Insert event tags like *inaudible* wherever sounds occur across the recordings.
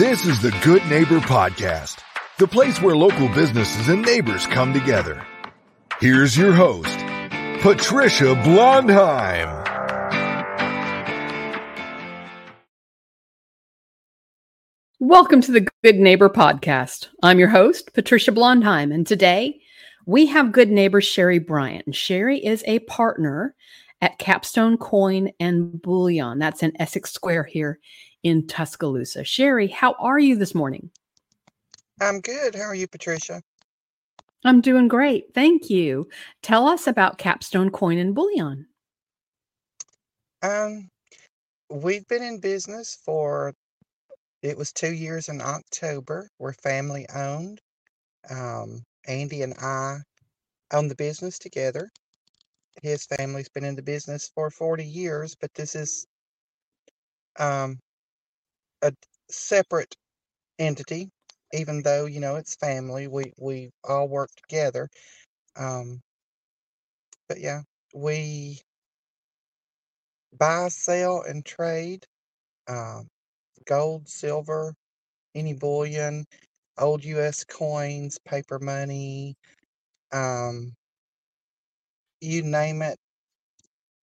This is the Good Neighbor Podcast, the place where local businesses and neighbors come together. Here's your host, Patricia Blondheim. Welcome to the Good Neighbor Podcast. I'm your host, Patricia Blondheim, and today we have good neighbor Sherry Bryant. Sherry is a partner at Capstone Coin and Bullion. That's in Essex Square here in Tuscaloosa. Sherry, how are you this morning? I'm good. How are you, Patricia? I'm doing great. Thank you. Tell us about Capstone Coin and Bullion. Um, we've been in business for it was two years in October. We're family owned. Um, Andy and I own the business together. His family's been in the business for 40 years, but this is um, a separate entity, even though, you know, it's family. We, we all work together. Um, but yeah, we buy, sell, and trade um, gold, silver, any bullion, old US coins, paper money, um, you name it,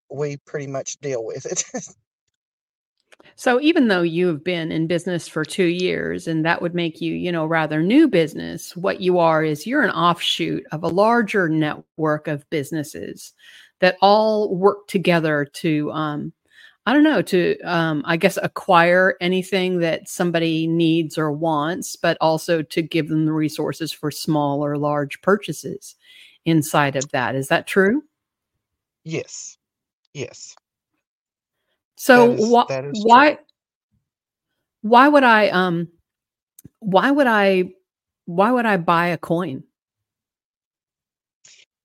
we pretty much deal with it. *laughs* So even though you have been in business for 2 years and that would make you, you know, rather new business, what you are is you're an offshoot of a larger network of businesses that all work together to um I don't know, to um I guess acquire anything that somebody needs or wants, but also to give them the resources for small or large purchases inside of that. Is that true? Yes. Yes. So is why that is true. why why would I um why would I why would I buy a coin?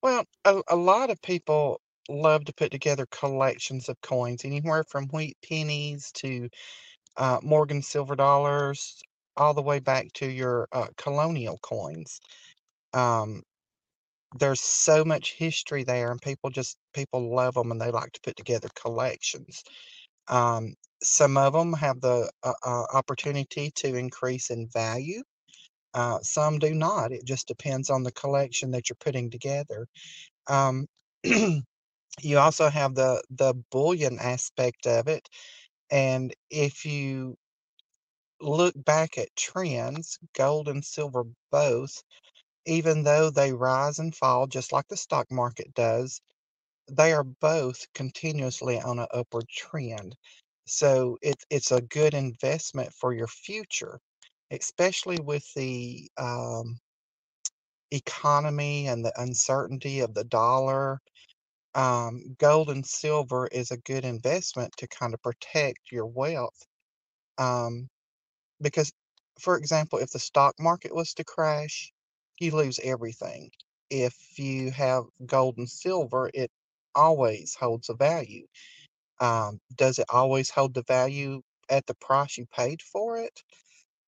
Well, a, a lot of people love to put together collections of coins, anywhere from wheat pennies to uh, Morgan silver dollars, all the way back to your uh, colonial coins. Um, there's so much history there, and people just people love them, and they like to put together collections. Um, some of them have the uh, uh, opportunity to increase in value. Uh, some do not. It just depends on the collection that you're putting together. Um, *clears throat* you also have the the bullion aspect of it, and if you look back at trends, gold and silver both, even though they rise and fall just like the stock market does, they are both continuously on an upward trend. So it's it's a good investment for your future, especially with the um, economy and the uncertainty of the dollar. Um, gold and silver is a good investment to kind of protect your wealth. Um, because, for example, if the stock market was to crash, you lose everything. If you have gold and silver, it always holds a value. Um, does it always hold the value at the price you paid for it?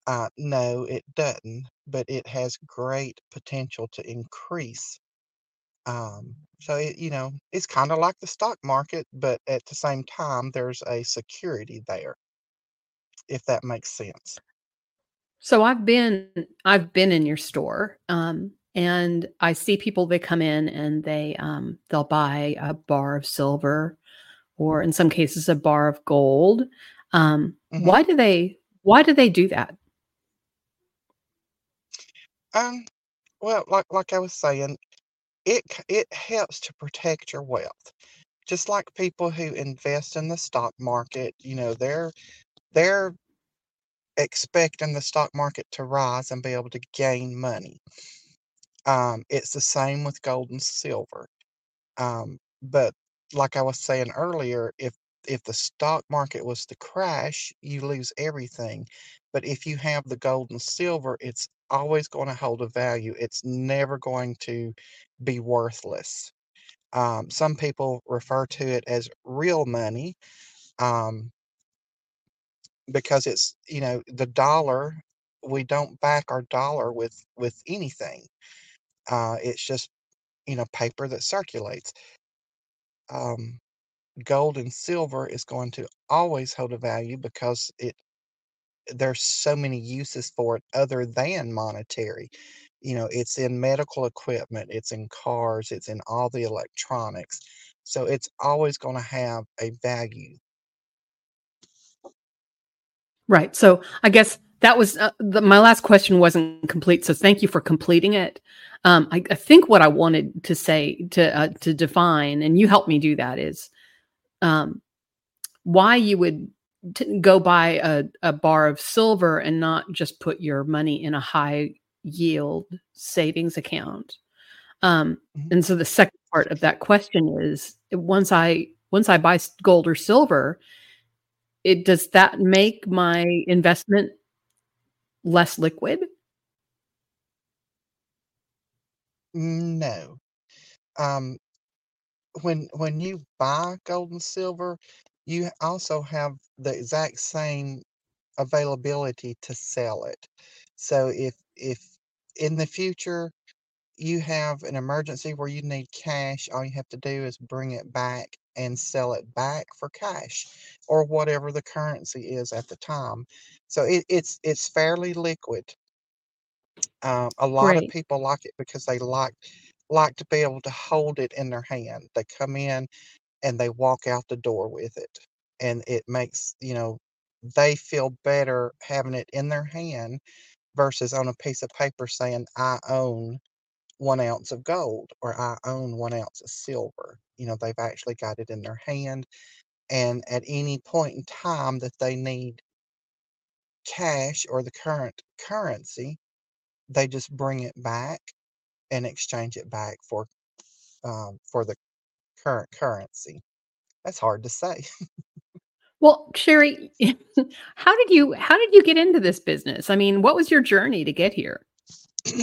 Uh, no, it doesn't, but it has great potential to increase. Um, so it, you know, it's kind of like the stock market, but at the same time, there's a security there, if that makes sense. So I've been I've been in your store, um, and I see people they come in and they um, they'll buy a bar of silver, or in some cases a bar of gold. Um, hmm why do they why do they do that? Um, well, like like I was saying, it it helps to protect your wealth. Just like people who invest in the stock market, you know, they're they're expecting the stock market to rise and be able to gain money. Um, it's the same with gold and silver. Um, but like I was saying earlier, if if the stock market was to crash, you lose everything. But if you have the gold and silver, it's always going to hold a value. It's never going to be worthless. Um, some people refer to it as real money um, because it's, you know, the dollar. We don't back our dollar with with anything. Uh, it's just, you know, paper that circulates. Um, gold and silver is going to always hold a value because it there's so many uses for it other than monetary. You know, it's in medical equipment, it's in cars, it's in all the electronics. So it's always going to have a value. Right. So I guess that was uh, the, my last question wasn't complete. So thank you for completing it. Um, I, I, think what I wanted to say to uh, to define, and you helped me do that, is um, why you would t- go buy a, a bar of silver and not just put your money in a high yield savings account. Um, mm-hmm. and so the second part of that question is once I once I buy gold or silver, it does that make my investment less liquid? No. Um, when when you buy gold and silver, you also have the exact same availability to sell it. So if if in the future you have an emergency where you need cash, all you have to do is bring it back and sell it back for cash or whatever the currency is at the time. So it, it's it's fairly liquid. Um, a lot of people like it because they like like to be able to hold it in their hand. They come in and they walk out the door with it, and it makes you know they feel better having it in their hand versus on a piece of paper saying I own one ounce of gold or I own one ounce of silver. You know, they've actually got it in their hand. And at any point in time that they need cash or the current currency, they just bring it back and exchange it back for um, for the current currency. That's hard to say. well, Sherry, *laughs* how did you how did you get into this business? I mean, what was your journey to get here? *clears throat*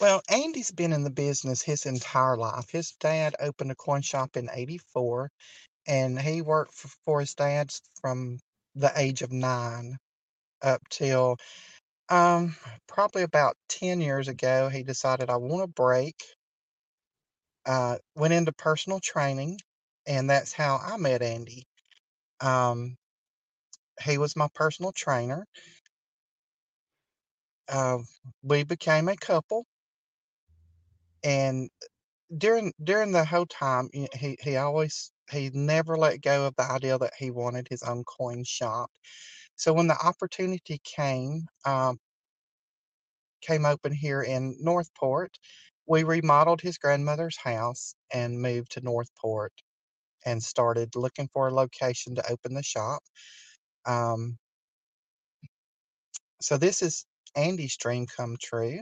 Well, Andy's been in the business his entire life. His dad opened a coin shop in 84, and he worked for, for his dad from the age of nine up till um, probably about 10 years ago. He decided, I want a break. Uh, went into personal training, and that's how I met Andy. Um, he was my personal trainer. Uh, we became a couple and during during the whole time, he he always he never let go of the idea that he wanted his own coin shop. So when the opportunity came, um, came open here in Northport, we remodeled his grandmother's house and moved to Northport and started looking for a location to open the shop. Um, so this is Andy's dream come true.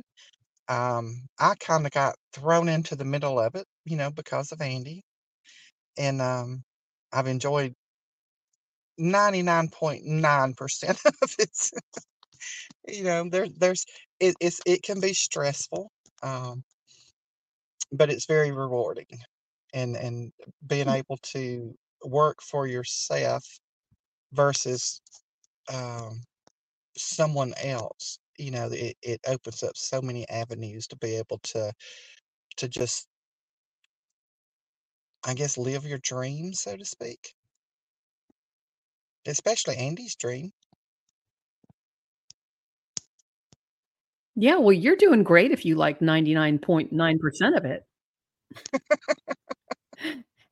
Um, I kinda got thrown into the middle of it, you know, because of Andy, and, um, I've enjoyed 99.9% *laughs* of it. You know, there there's it it's it can be stressful, um but it's very rewarding, and and being Mm. able to work for yourself versus, um someone else, you know, it it opens up so many avenues to be able to to just I guess, live your dream, so to speak. Especially Andy's dream. Yeah, well, you're doing great if you like 99.9% of it.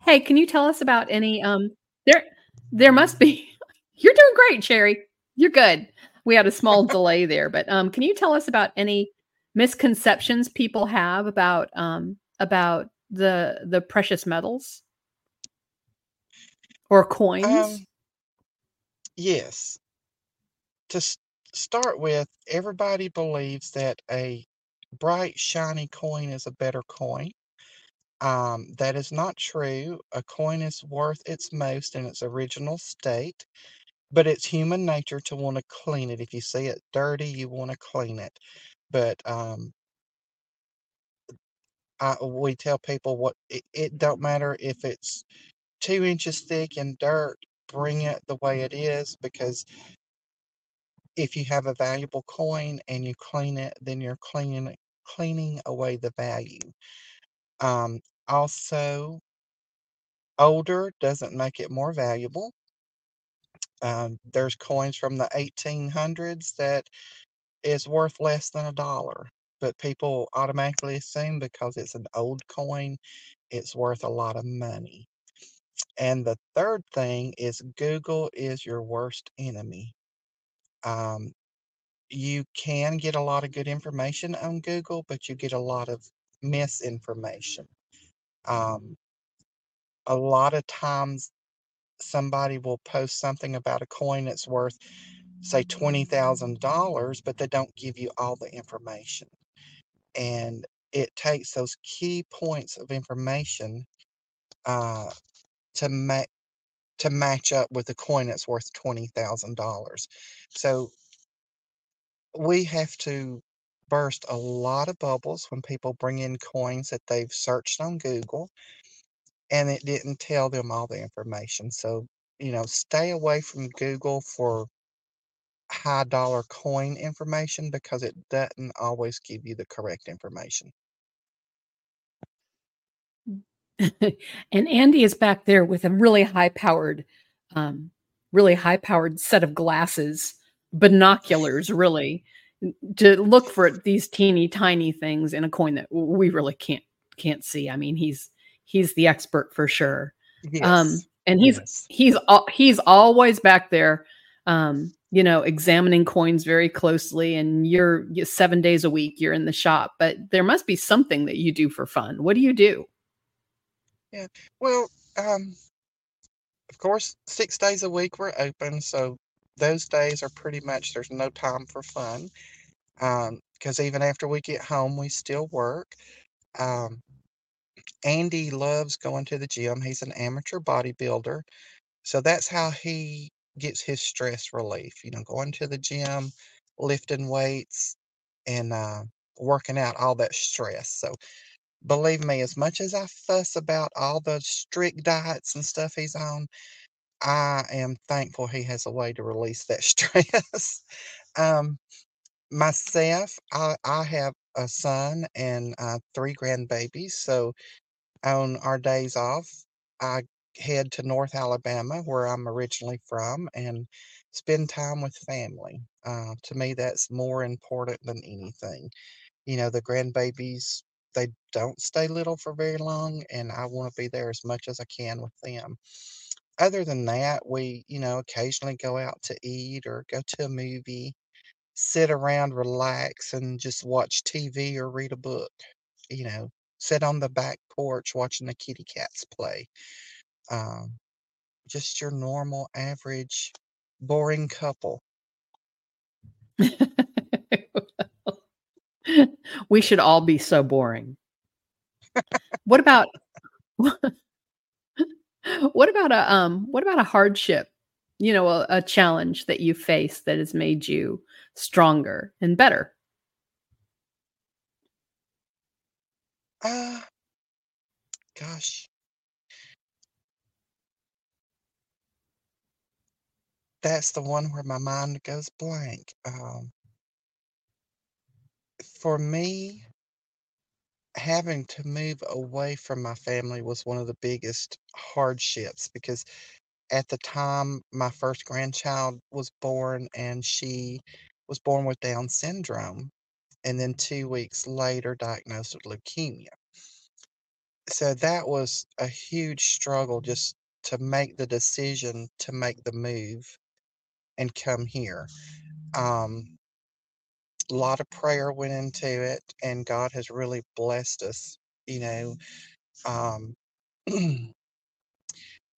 Hey, can you tell us about any, um there there must be *laughs* You're doing great, Sherry. You're good. We had a small delay there, but, um, can you tell us about any misconceptions people have about, um about the the precious metals? Or coins? Um Yes. To start with, everybody believes that a bright, shiny coin is a better coin. Um, that is not true. A coin is worth its most in its original state, but it's human nature to wanna clean it. If you see it dirty, you wanna clean it. But, um uh, we tell people what it it don't matter if it's 2 inches thick in dirt, bring it the way it is because if you have a valuable coin and you clean it, then you're cleaning cleaning away the value. Um, also older doesn't make it more valuable. Um, there's coins from the 1800s that is worth less than a dollar, but people automatically assume because it's an old coin, it's worth a lot of money. And the third thing is Google is your worst enemy. Um, you can get a lot of good information on Google, but you get a lot of misinformation. Um, a lot of times somebody will post something about a coin that's worth, say, $20,000, but they don't give you all the information. And it takes those key points of information uh, to make to match up with a coin that's worth $20,000. So we have to burst a lot of bubbles when people bring in coins that they've searched on Google and it didn't tell them all the information. So, you know, stay away from Google for high dollar coin information because it doesn't always give you the correct information. *laughs* and Andy is back there with a really high powered, um, really high powered set of glasses, binoculars, really, to look for these teeny tiny things in a coin that we really can't can't see. I mean, he's he's the expert for sure. Um, yes. Um, and he's yes. he's he's always back there, um, you know, examining coins very closely. And you're, you're seven days a week, you're in the shop, but there must be something that you do for fun. What do you do? Yeah. Well, um, of course, six days a week we're open, so those days are pretty much there's no time for fun. Um, because even after we get home, we still work. Um, Andy loves going to the gym. He's an amateur bodybuilder. So that's how he gets his stress relief, you know, going to the gym, lifting weights, and uh, working out all that stress. So believe me, as much as I fuss about all the strict diets and stuff he's on, I am thankful he has a way to release that *laughs* stress. um, myself, I, I have a son and uh, three grandbabies. So on our days off, I head to North Alabama, where I'm originally from, and spend time with family. Uh, to me, that's more important than anything. You know, the grandbabies they don't stay little for very long, and I want to be there as much as I can with them. Other than that, we, you know, occasionally go out to eat or go to a movie, sit around, relax, and just watch TV or read a book. You know, sit on the back porch watching the kitty cats play. Um, just your normal, average, boring couple. *laughs* we should all be so boring. what about *laughs* what about a um what about a hardship? You know, a, a challenge that you face that has made you stronger and better. Uh gosh. That's the one where my mind goes blank. Um for me, having to move away from my family was one of the biggest hardships because at the time my first grandchild was born and she was born with Down syndrome and then two weeks later diagnosed with leukemia. So that was a huge struggle just to make the decision to make the move and come here. Um, a lot of prayer went into it, and God has really blessed us, you know. Um, *clears throat*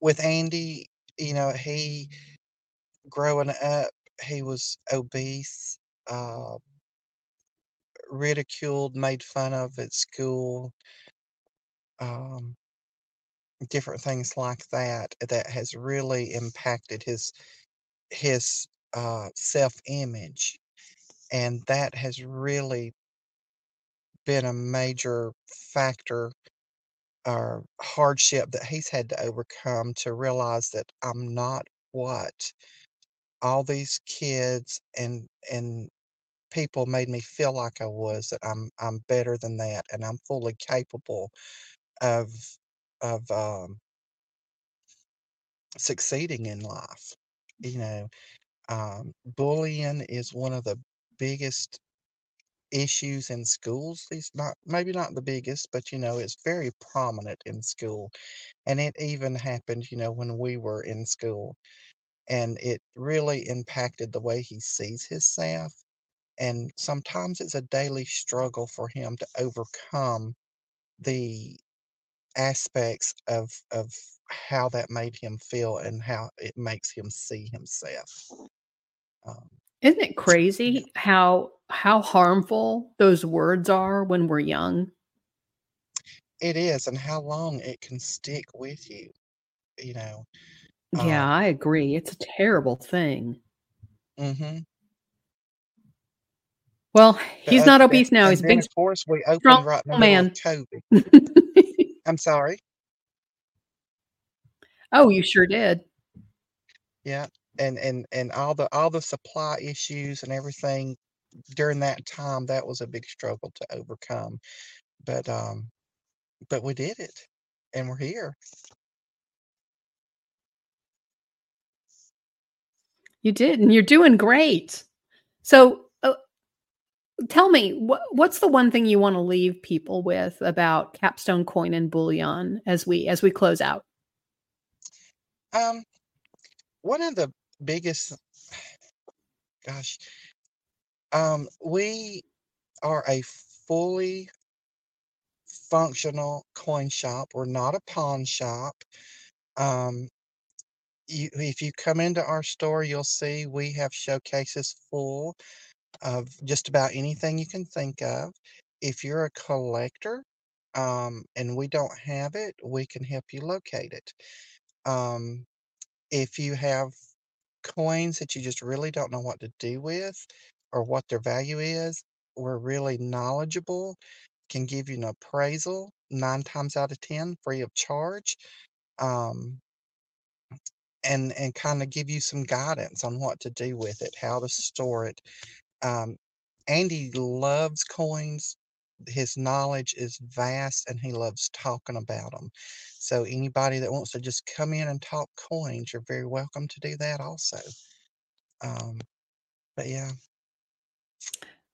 with Andy, you know, he growing up, he was obese, uh, ridiculed, made fun of at school, um, different things like that. That has really impacted his his uh, self image and that has really been a major factor or hardship that he's had to overcome to realize that I'm not what all these kids and and people made me feel like I was that I'm I'm better than that and I'm fully capable of of um, succeeding in life. You know, um, bullying is one of the biggest issues in schools. These not maybe not the biggest, but you know, it's very prominent in school. And it even happened, you know, when we were in school. And it really impacted the way he sees himself. And sometimes it's a daily struggle for him to overcome the aspects of of how that made him feel and how it makes him see himself. Um, Isn't it crazy how how harmful those words are when we're young? it is, and how long it can stick with you, you know. Yeah, Um, I agree. It's a terrible thing. mhm. Well, he's not obese now. He's big, of course, we opened strong right the man. COVID. *laughs* I'm sorry? Oh, you sure did. Yeah, and and and all the all the supply issues and everything during that time, that was a big struggle to overcome. But, um, but we did it, and we're here. You did, and you're doing great. So, uh, tell me, what what's the one thing you wanna leave people with about Capstone Coin and Bullion as we as we close out? Um, one of the biggest gosh, um, we are a fully functional coin shop. We're not a pawn shop. Um, you if you come into our store, you'll see we have showcases full of just about anything you can think of. If you're a collector, um, and we don't have it, we can help you locate it. Um, if you have coins that you just really don't know what to do with or what their value is, we're really knowledgeable, can give you an appraisal 9 times out of 10 free of charge, um, and and kinda give you some guidance on what to do with it, how to store it. Um, Andy loves coins. His knowledge is vast, and he loves talking about them. So anybody that wants to just come in and talk coins, you're very welcome to do that also. Um, but yeah.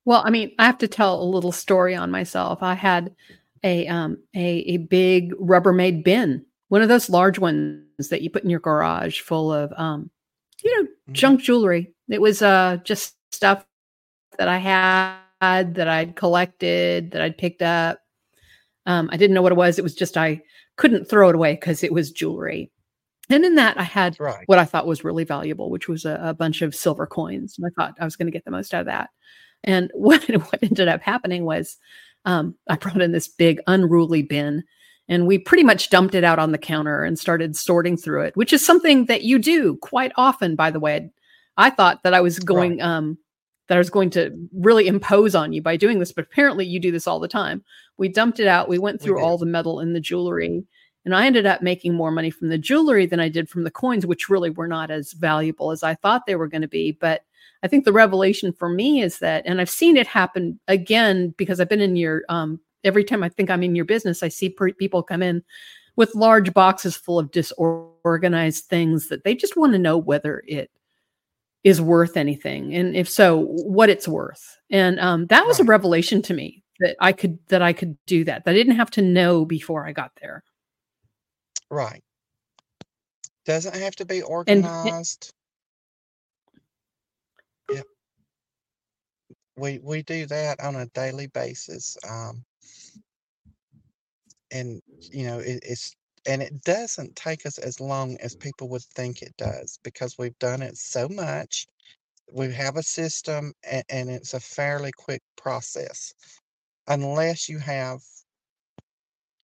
Well, I mean, I have to tell a little story on myself. I had a um a a big Rubbermaid bin, one of those large ones that you put in your garage full of um you know, Mhm. junk jewelry. It was uh just stuff that I had that I'd collected, that I'd picked up. Um I didn't know what it was. It was just I couldn't throw it away because it was jewelry. And in that I had Right. what I thought was really valuable, which was a, a bunch of silver coins. And I thought I was going to get the most out of that. And *laughs* what what ended up happening was um, I brought in this big unruly bin and we pretty much dumped it out on the counter and started sorting through it, which is something that you do quite often, by the way. I thought that I was Right. going um, that I was going to really impose on you by doing this, but apparently you do this all the time. We dumped it out. We went through do. all the metal and the jewelry, and I ended up making more money from the jewelry than I did from the coins, which really were not as valuable as I thought they were going to be. But I think the revelation for me is that, and I've seen it happen again because I've been in your, um, every time I think I'm in your business, I see pre- people come in with large boxes full of disorganized things that they just want to know whether it is worth anything and if so what it's worth and um, that was a revelation to me that i could that i could do that that i didn't have to know before i got there Right. Doesn't have to be and organized. Yeah. We we do that on a daily basis. Um, and you know, it, it's and it doesn't take us as long as people would think it does because we've done it so much. We have a system and, and it's a fairly quick process. Unless you have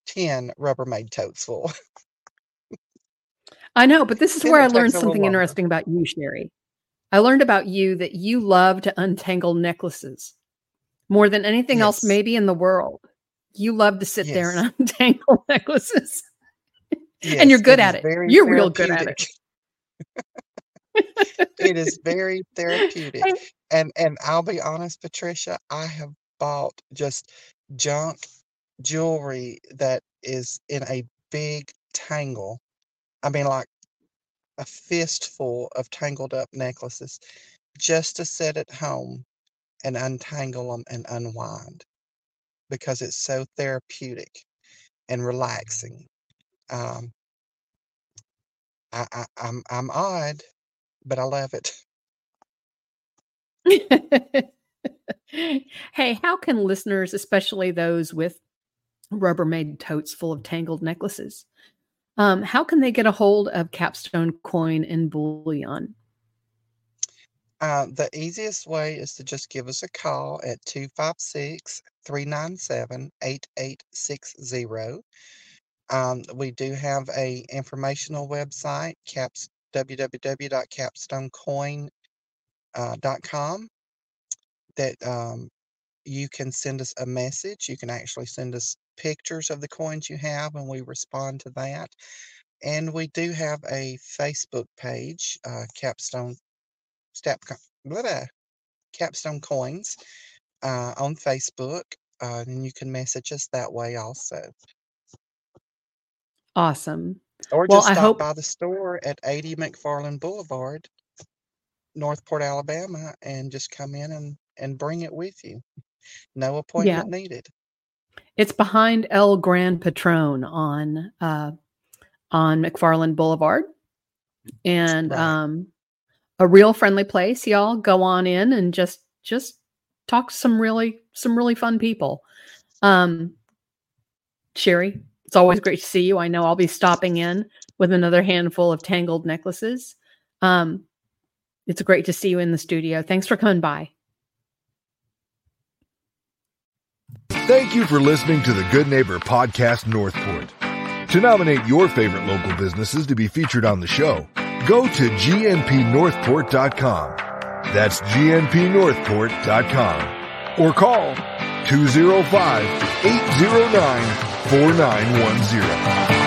10 Rubbermaid totes full, *laughs* i know but this is then where i learned something interesting about you sherry. I learned about you that you love to untangle necklaces more than anything else maybe in the world. You love to sit there and *laughs* untangle necklaces and you're good at it you're real good at it It is very therapeutic. *laughs* And and I'll be honest, Patricia, I have bought just junk jewelry that is in a big tangle. I mean, like a fistful of tangled up necklaces just to sit at home and untangle them and unwind because it's so therapeutic and relaxing. Um, I, I, I'm I'm odd, but I love it. *laughs* hey, how can listeners, especially those with Rubbermaid totes full of tangled necklaces, um, how can they get a hold of capstone coin and bullion? Uh, the easiest way is to just give us a call at 256 397 8860. Um, we do have a informational website, caps, www.capstonecoin.com, uh, that um, you can send us a message. You can actually send us pictures of the coins you have, and we respond to that. And we do have a Facebook page, uh, Capstone Step, blah, Capstone Coins, uh, on Facebook, uh, and you can message us that way also. Awesome. Or Well, just I stop hope by the store at 80 McFarland Boulevard, Northport, Alabama, and just come in and, and bring it with you. No yeah, appointment needed. it's behind El Gran Patron on uh on McFarland Boulevard and Right. um a real friendly place, y'all. Go on in and just just talk to some really some really fun people. Um Sherry, it's always great to see you. I know I'll be stopping in with another handful of tangled necklaces. Um, it's great to see you in the studio. Thanks for coming by. Thank you for listening to the Good Neighbor Podcast Northport. To nominate your favorite local businesses to be featured on the show, go to gnpnorthport.com. That's gnpnorthport.com. Or call 205 809 4910.